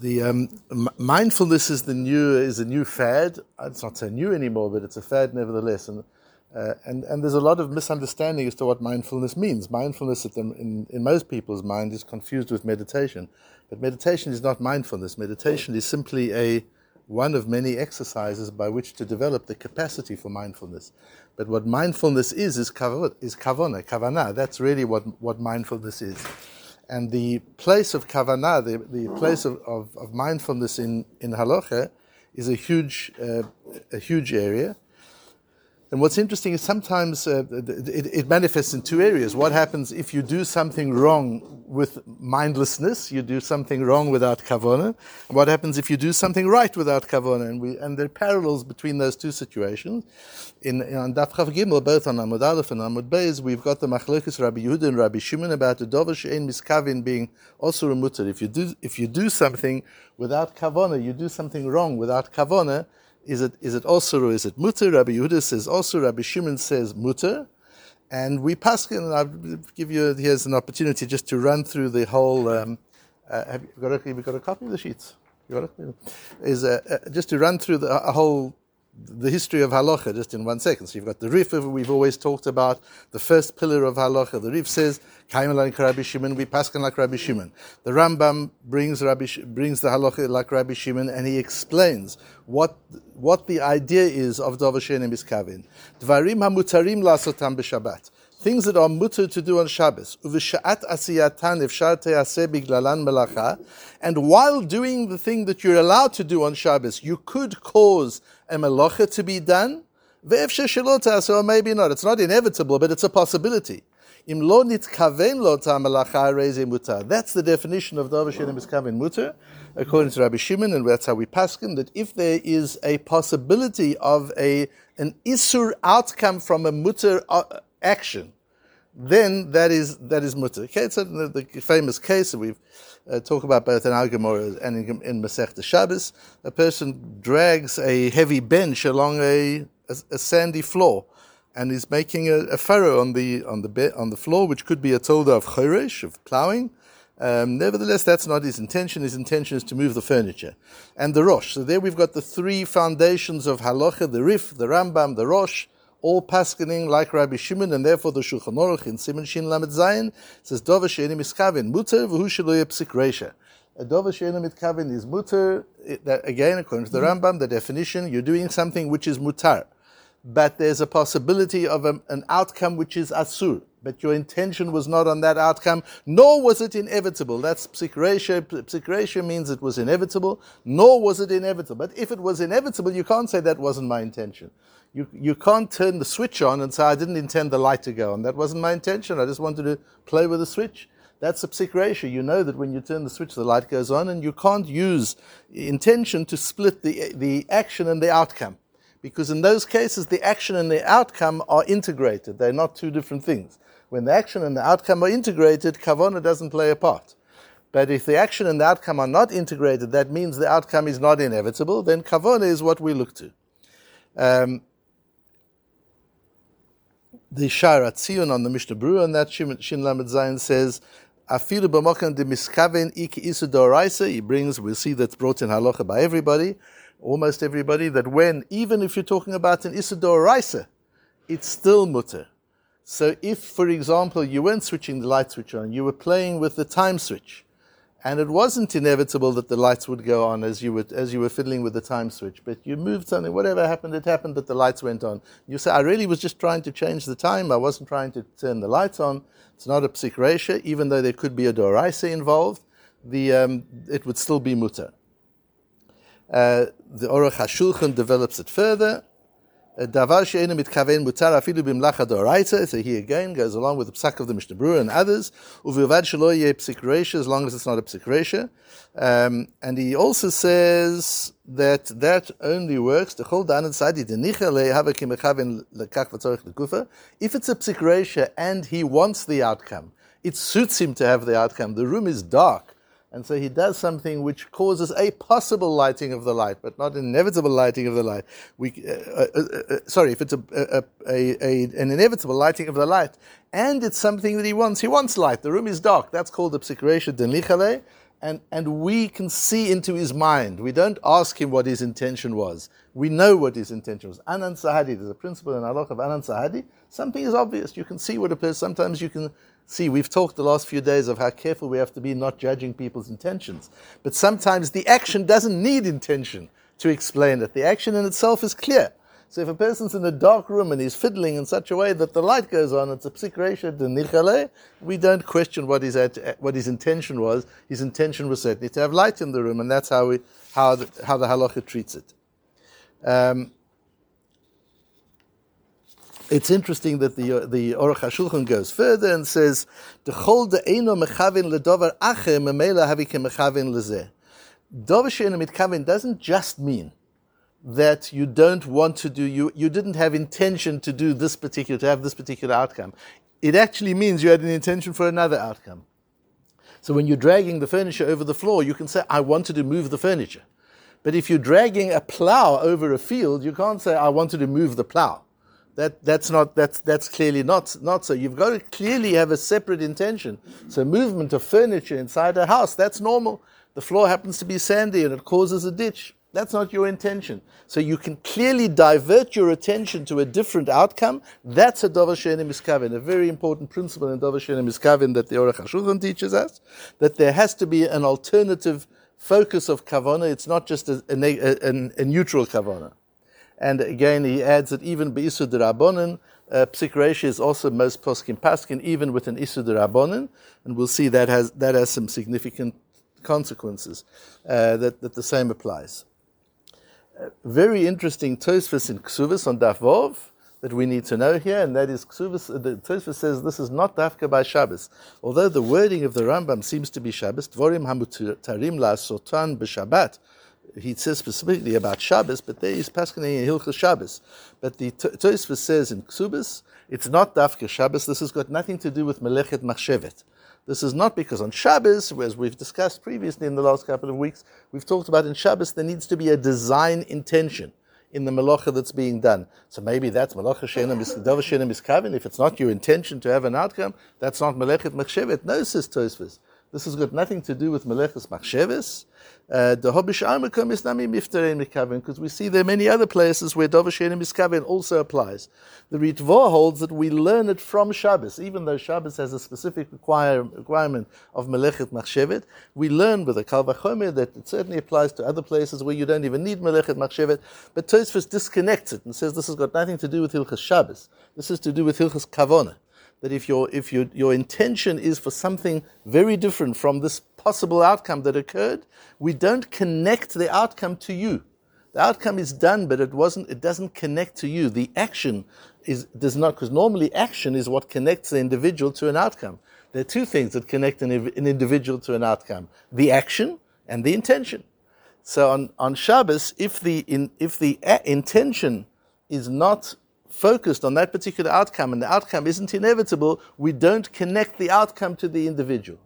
the um, mindfulness is the new is a new fad. It's not so new anymore, but it's a fad nevertheless. And uh, and and there's a lot of misunderstanding as to what mindfulness means. Mindfulness, the, in in most people's mind, is confused with meditation. But meditation is not mindfulness. Meditation is simply a one of many exercises by which to develop the capacity for mindfulness. But what mindfulness is is kavod, is kavona, kavana. That's really what what mindfulness is. And the place of kavanah, the, the place of, of, of mindfulness in, in halacha, is a huge, uh, a huge area. And what's interesting is sometimes uh, it, it, manifests in two areas. What happens if you do something wrong with mindlessness? You do something wrong without kavona. What happens if you do something right without kavona? And, we, and there are parallels between those two situations. In, in Daf Chav Gimel, both on Amud Aleph and Amud Beis, we've got the Machlokes Rabbi Yehuda and Rabbi Shimon about the Dover She'en Miskavin being also remuted. If you do if you do something without kavona, you do something wrong without kavona is it is it also or is it mutter? Rabbi Yehuda says also. Rabbi Shimon says mutter, and we pass. And I'll give you here's an opportunity just to run through the whole. Um, uh, have you got a, have you got a copy of the sheets? You got it? Is uh, uh, just to run through the a whole the history of halacha just in one second. So you've got the Rif we've always talked about, the first pillar of halacha. The Rif says, "Kaim like Rabbi Shimon, we paskin like Rabbi Shimon." The Rambam brings Rabbi brings the halacha like Rabbi Shimon, and he explains what what the idea is of Dover Shenim Miskavin. Dvarim hamutarim lasotam b'Shabbat things that are mutter to do on Shabbos. And while doing the thing that you're allowed to do on Shabbos, you could cause a melacha to be done. Or maybe not. It's not inevitable, but it's a possibility. Im lo nitkaven lo mutar. That's the definition of Davar Shenim Miskaven Mutter, according to Rabbi Shimon, and that's how we paskin, that if there is a possibility of a an isur outcome from a mutter uh, action, then that is that is mutter. Okay, it's the, the famous case that we've uh, talked about both in Al and in, in Masech Shabbos. A person drags a heavy bench along a, a, a sandy floor, and is making a, a, furrow on the on the be, on the floor, which could be a tolda of choresh of plowing. Um, nevertheless, that's not his intention. His intention is to move the furniture. And the Rosh. So there we've got the three foundations of halacha, the Rif, the Rambam, the Rosh all paskening like Rabbi Shimon, and therefore the Shulchan Aruch in Simon Shin Lamed Zayin says Dova Sheini Miskavin Muter v'Hu Psik Reisha. A Dova Sheini Miskavin is Muter. Again, according to the mm-hmm. Rambam, the definition you're doing something which is mutar, but there's a possibility of a, an outcome which is asur. But your intention was not on that outcome, nor was it inevitable. That's psikresha. Psikresha means it was inevitable, nor was it inevitable. But if it was inevitable, you can't say that wasn't my intention. You, you can't turn the switch on and say, I didn't intend the light to go on. That wasn't my intention. I just wanted to play with the switch. That's a ratio. You know that when you turn the switch, the light goes on, and you can't use intention to split the, the action and the outcome. Because in those cases, the action and the outcome are integrated. They're not two different things. When the action and the outcome are integrated, kavana doesn't play a part. But if the action and the outcome are not integrated, that means the outcome is not inevitable, then kavana is what we look to. Um, the Sha'ar HaTziyun on the Mishnah Berurah and that Shin, Lamed Zayin says, Afilu b'mokan de miskaven iki isu He brings, we'll see that's brought in halacha by everybody, almost everybody, that when, even if you're talking about an isu it's still mutter. So if, for example, you weren't switching the light switch on, you were playing with the time switch, and it wasn't inevitable that the lights would go on as you were, as you were fiddling with the time switch, but you moved something, whatever happened, it happened that the lights went on. You say, I really was just trying to change the time, I wasn't trying to turn the lights on. It's not a psik even though there could be a doraisa involved, the, um, it would still be mutter. Uh, the Aruch HaShulchan develops it further. Davar she'enu mitkaven mutar afilu bimlacha doraita. So he again goes along with the psak of the Mishnah Berurah and others. Uvilvad shelo ye psik as long as it's not a psik um, and he also says that that only works. Kimechaven lekach v'tzorich lekufa. If it's a psik and he wants the outcome, it suits him to have the outcome. The room is dark. And so he does something which causes a possible lighting of the light, but not inevitable lighting of the light. We, uh, uh, uh, uh sorry, if it's a, a, a, an inevitable lighting of the light, and it's something that he wants. He wants light. The room is dark. That's called the psikresha denlichale. and, and we can see into his mind. We don't ask him what his intention was. We know what his intention was. Anan Sahadi, there's a principle in Allah of Anan Sahadi. Something is obvious. You can see what a person, sometimes you can see. We've talked the last few days of how careful we have to be not judging people's intentions. But sometimes the action doesn't need intention to explain it. The action in itself is clear. So if a person's in a dark room and he's fiddling in such a way that the light goes on, it's a psik de we don't question what his, what his intention was. His intention was certainly to have light in the room, and that's how, we, how, the, how the halacha treats it. Um, it's interesting that the uh, the Aruch HaShulchan goes further and says, "The chol de'eno mechavin ledover mechavin lezeh." Dover she'enu mitkavin doesn't just mean that you don't want to do, you, you didn't have intention to do this particular, to have this particular outcome. It actually means you had an intention for another outcome. So when you're dragging the furniture over the floor, you can say, I wanted to move the furniture. But if you're dragging a plow over a field, you can't say, I wanted to move the plow. That, that's not that's that's clearly not not so. You've got to clearly have a separate intention. So movement of furniture inside a house, that's normal. The floor happens to be sandy and it causes a ditch. That's not your intention. So you can clearly divert your attention to a different outcome. That's a Dover Sheni Miskavin, a very important principle in Dover Sheni Miskavin that the Aruch HaShulchan teaches us, that there has to be an alternative focus of kavana. It's not just a, a, a, a neutral kavana. And again, he adds that even Be'isud Rabbonin, uh, Psik is also most poskim paskin, even with an Isud Rabbonin, and we'll see that has, that has some significant consequences, uh, that, that the same applies very interesting Tosfos in Ksuvas on Daf Vov that we need to know here, and that is Ksuvas. Uh, the Tosfos says this is not Dafka by Shabbos. Although the wording of the Rambam seems to be Shabbos, Dvorim Hamutarim La Sotan b'Shabbat. He says specifically about Shabbos, but there is Paskaning in Hilchas Shabbos. But the Tosfos says in Ksubas, it's not Dafka Shabbos. This has got nothing to do with Melechet Machshevet. This is not because on Shabbos, as we've discussed previously in the last couple of weeks, we've talked about in Shabbos there needs to be a design intention in the malacha that's being done. So maybe that's malacha shenem miskavin. If it's not your intention to have an outcome, that's not melechet machshevet. No, says Tosfos. This has got nothing to do with meleches machsheves. Uh, the Hobish Armakom is Nami Miftarein Mikavin, because we see there are many other places where Dovashenim Miskavin also applies. The Ritva holds that we learn it from Shabbos, even though Shabbos has a specific require, requirement of Melechet Machshevet. We learn with the Kalvachomer that it certainly applies to other places where you don't even need Melechet Machshevet, but Tosfos disconnects it and says this has got nothing to do with Hilchas Shabbos. This is to do with Hilchas Kavona that if your if your your intention is for something very different from this possible outcome that occurred, we don't connect the outcome to you. The outcome is done, but it wasn't. It doesn't connect to you. The action is does not because normally action is what connects the individual to an outcome. There are two things that connect an, an individual to an outcome: the action and the intention. So on on Shabbos, if the in, if the intention is not focused on that particular outcome and the outcome isn't inevitable, we don't connect the outcome to the individual.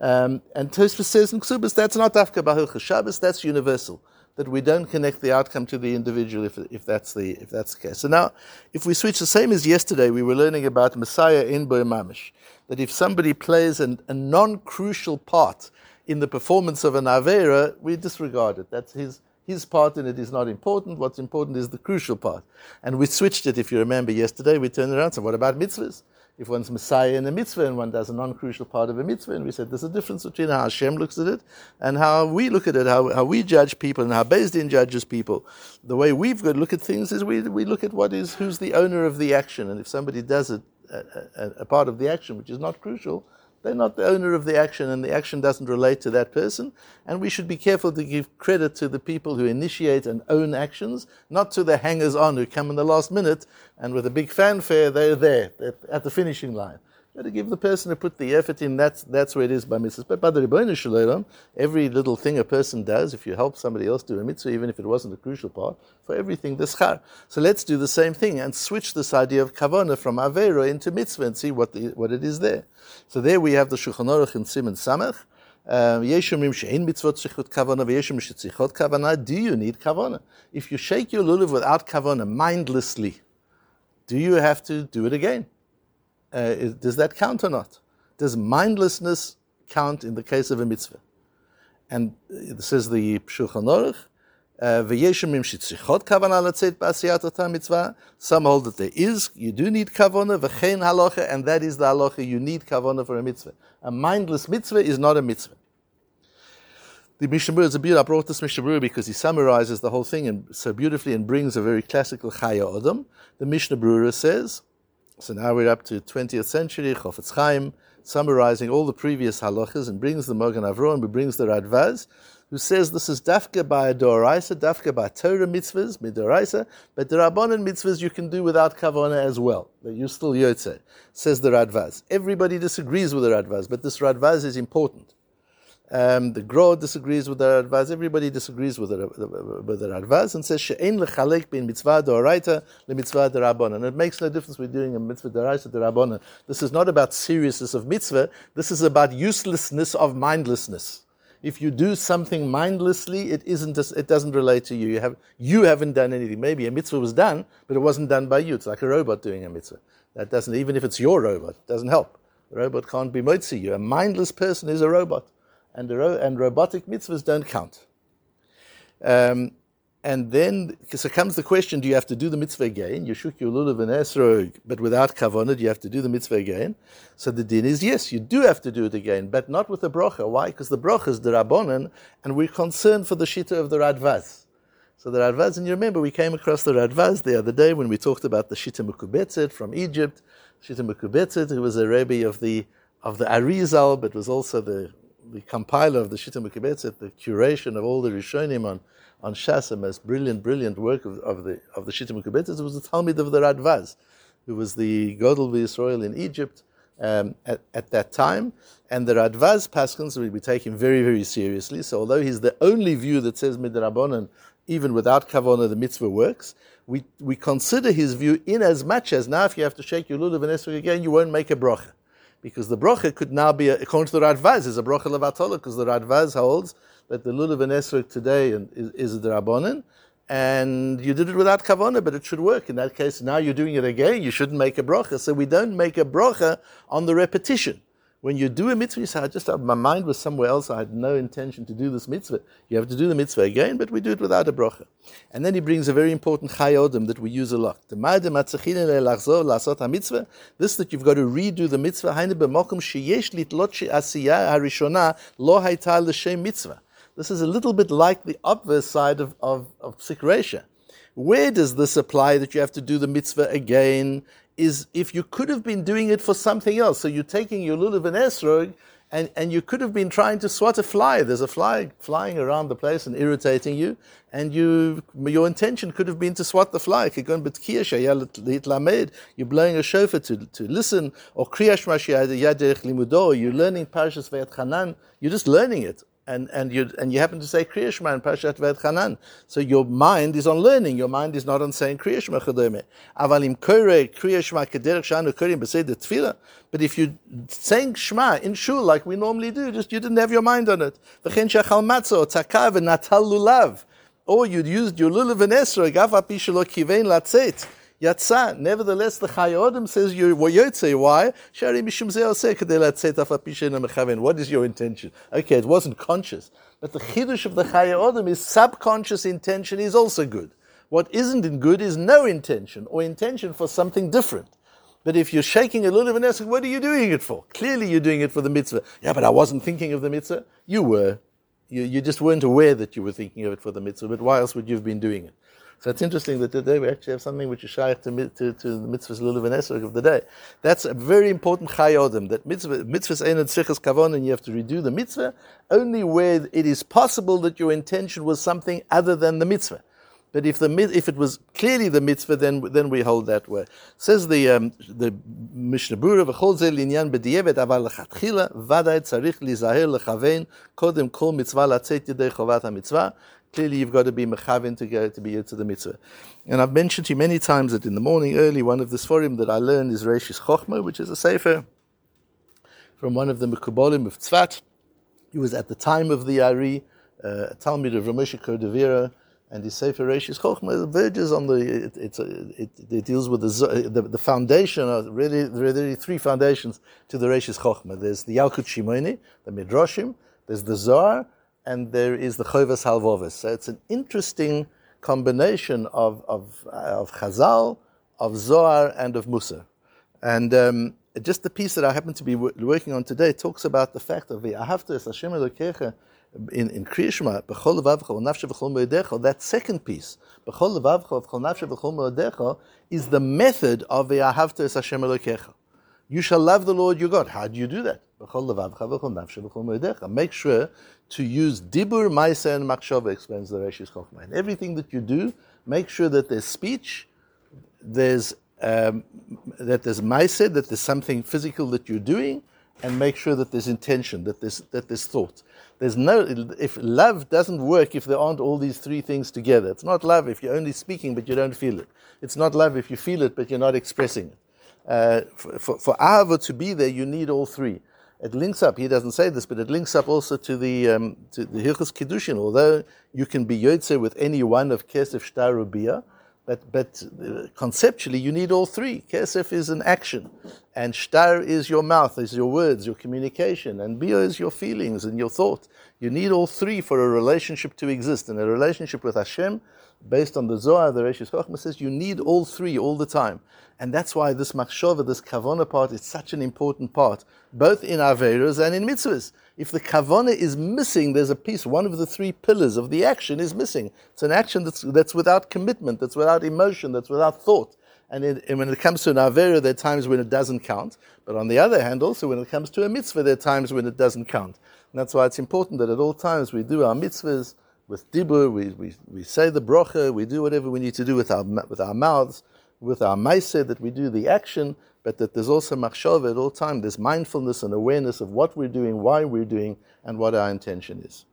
Um, and Tosfos says in Ksubas, that's not Dafka Bahilcha Shabbos, that's universal. That we don't connect the outcome to the individual if, if, that's the, if that's the case. So now, if we switch, the same as yesterday, we were learning about Messiah in Boy Mamish. That if somebody plays an, a non crucial part in the performance of an Avera, we disregard it. That's his, his part in it is not important. What's important is the crucial part. And we switched it, if you remember yesterday, we turned around and said, what about mitzvahs? If one's Messiah in a mitzvah and one does a non-crucial part of a mitzvah, and we said there's a difference between how Hashem looks at it and how we look at it, how, how we judge people and how Beis Din judges people. The way we've got to look at things is we, we look at what is, who's the owner of the action. And if somebody does a, a, a part of the action which is not crucial, they're not the owner of the action, and the action doesn't relate to that person. And we should be careful to give credit to the people who initiate and own actions, not to the hangers on who come in the last minute and with a big fanfare, they're there at the finishing line. To give the person who put the effort in, that's, that's where it is by Mrs. But by the Rebbeinu Shalom, every little thing a person does, if you help somebody else do a mitzvah, even if it wasn't a crucial part, for everything, the schar. So let's do the same thing and switch this idea of kavana from avera into mitzvah and see what, the, what it is there. So there we have the Shulchan Aruch in Simon Samach. Sikhut kavona, vieshum kavana, do you need kavana? If you shake your lulav without kavana, mindlessly, do you have to do it again? Uh, does that count or not? Does mindlessness count in the case of a mitzvah? and it says the Shulchan Aruch, uh, some hold that there is, you do need kavana, v'chein halacha, and that is the halacha, you need kavana for a mitzvah. A mindless mitzvah is not a mitzvah. The Mishnah is beautiful. I brought this Mishnah because he summarizes the whole thing and so beautifully and brings a very classical Chaya Adam. The Mishnah Berurah says, so now we're up to 20th century, Chofetz Chaim, summarizing all the previous halachas and brings the Mogan Avro and brings the Radvaz, who says this is dafka by doraisa, dafka by Torah mitzvahs, midoraisa, but the Rabbanan mitzvahs you can do without kavana as well. That you still yotze, says the Radvaz. Everybody disagrees with the Radvaz, but this Radvaz is important. Um, the Gro disagrees with the Radvaz. Everybody disagrees with the, with the Radvaz and says she'ein lechalek bin mitzvah doraita le mitzvah. And it makes no difference we're doing a mitzvah doraita derabbanan. This is not about seriousness of mitzvah. This is about uselessness of mindlessness. If you do something mindlessly, it isn't. It doesn't relate to you. You have you haven't done anything. Maybe a mitzvah was done, but it wasn't done by you. It's like a robot doing a mitzvah. That doesn't even if it's your robot, it doesn't help. The robot can't be motzi you. A mindless person is a robot and, ro- and robotic mitzvahs don't count. Um, and then, so comes the question: Do you have to do the mitzvah again? You shook your lulav and esrog, but without kavanah, do you have to do the mitzvah again. So the din is yes, you do have to do it again, but not with the brocha. Why? Because the brocha is the rabbonon, and we're concerned for the shita of the radvaz. So the radvaz, and you remember we came across the radvaz the other day when we talked about the shita mukubetzet from Egypt, shita mukubetzet, who was a rebbe of the of the Arizal, but was also the the compiler of the Shita Mekibetzet, the curation of all the Rishonim on, on Shas, the most brilliant, brilliant work of, of the of the Shita Mekibetzet, was the Talmud of the Radvaz, who was the Godel Israel in Egypt um, at, at that time. And the Radvaz Paskins will be taken very, very seriously. So although he's the only view that says Midrabanan, even without Kavona, the mitzvah works, we, we consider his view in as much as now if you have to shake your lulav and esrog again, you won't make a bracha because the bracha could now be, according to the Radvaz, is a bracha levatola, because the Radvaz holds that the lulav and esrog today is, is the and you did it without kavana, but it should work. In that case, now you're doing it again, you shouldn't make a bracha. So we don't make a bracha on the repetition. When you do a mitzvah, you say, I just, uh, my mind was somewhere else. I had no intention to do this mitzvah. You have to do the mitzvah again, but we do it without a bracha. And then he brings a very important chayodim that we use a lot. This that you've got to redo the mitzvah. This is a little bit like the obverse side of, of, of Where does this apply that you have to do the mitzvah again is if you could have been doing it for something else. So you're taking your lulav and esrog, and, and you could have been trying to swat a fly. There's a fly flying around the place and irritating you, and you your intention could have been to swat the fly. You're blowing a shofar to, to listen, or you're learning Va'etchanan, you're just learning it and, and, you, and you happen to say Kriya Shema in Parashat Va'etchanan. So your mind is on learning, your mind is not on saying Kriya Shema Chodome. Avalim Kore Kriya Shema Kederech Shanu Korim B'Seder Tefillah. But if you're saying Shema in Shul like we normally do, just you didn't have your mind on it. V'chen Shachal Matzo, Tzakav, Natal Lulav. Or you'd used your Lulav and Esra, Shelo Kivein Latzet. Yatsa. Nevertheless, the Chayodim says you were Yotze. Why? What is your intention? Okay, it wasn't conscious, but the chiddush of the Chayodim is subconscious intention is also good. What isn't in good is no intention or intention for something different. But if you're shaking a little bit, asking, what are you doing it for? Clearly, you're doing it for the mitzvah. Yeah, but I wasn't thinking of the mitzvah. You were. You, you just weren't aware that you were thinking of it for the mitzvah. But why else would you have been doing it? So it's interesting that today we actually have something which is shaykh to, to, to the mitzvahs lulav and of the day. That's a very important chayodim, that mitzvah, mitzvahs ain't tzrichas kavon, and you have to redo the mitzvah only where it is possible that your intention was something other than the mitzvah. But if the if it was clearly the mitzvah, then then we hold that way. Says the um, the Mishnah Berurah v'chol ze linyan b'diyevet aval lechatchila vaday tzarich lizaher lechavein kodem kol mitzvah latzet yedei chovat clearly you've got to be mechavin to go to be to the mitzvah. And I've mentioned to you many times that in the morning early, one of the sforim that I learned is Reishis Chochma, which is a sefer from one of the Mekubolim of Tzvat. He was at the time of the Ari, uh, a Talmud of Ramesh Cordovero, and his Sefer Reishis Chochma verges on the, it, it, it, it, deals with the, the, the foundation, really, really three foundations to the Reishis Chochma. There's the Yalkut Shimoni, the Midrashim, there's the Zohar, and there is the Chovas Halvovis. So it's an interesting combination of, of, uh, of Chazal, of Zohar, and of Mussar. And um, just the piece that I happen to be working on today talks about the fact of the Ahavta Hashem Elokecha in, in Kriyashma, B'chol levavcha v'nafshe v'chol me'odecha, that second piece, B'chol levavcha v'chol v'chol is the method of the Ahavta Hashem Elokecha. You shall love the Lord your God. How do you do that? Make sure to use dibur, maisa, and machshava, explains the Reshis Chochmah. everything that you do, make sure that there's speech, there's um, that there's maisa, that there's something physical that you're doing, and make sure that there's intention, that there's that there's thought. There's no if love doesn't work if there aren't all these three things together. It's not love if you're only speaking but you don't feel it. It's not love if you feel it but you're not expressing it. Uh, for, for, for to be there, you need all three. It links up. He doesn't say this, but it links up also to the um, to the Hilchos Kiddushin. Although you can be yotze with any one of kesef, shtar, or bia, but but uh, conceptually you need all three. Kesef is an action, and shtar is your mouth, is your words, your communication, and bia is your feelings and your thought. You need all three for a relationship to exist, and a relationship with Hashem based on the Zohar, the Reshis Chochmah says you need all three all the time. And that's why this machshava, this kavana part, is such an important part, both in Averas and in mitzvahs. If the kavana is missing, there's a piece, one of the three pillars of the action is missing. It's an action that's, that's without commitment, that's without emotion, that's without thought. And, it, and when it comes to an Avera, there are times when it doesn't count. But on the other hand, also when it comes to a mitzvah, there are times when it doesn't count. And that's why it's important that at all times we do our mitzvahs with dibur, we, we, we say the brocha, we do whatever we need to do with our, with our mouths, with our maaseh, that we do the action, but that there's also machshava at all times. There's mindfulness and awareness of what we're doing, why we're doing, and what our intention is.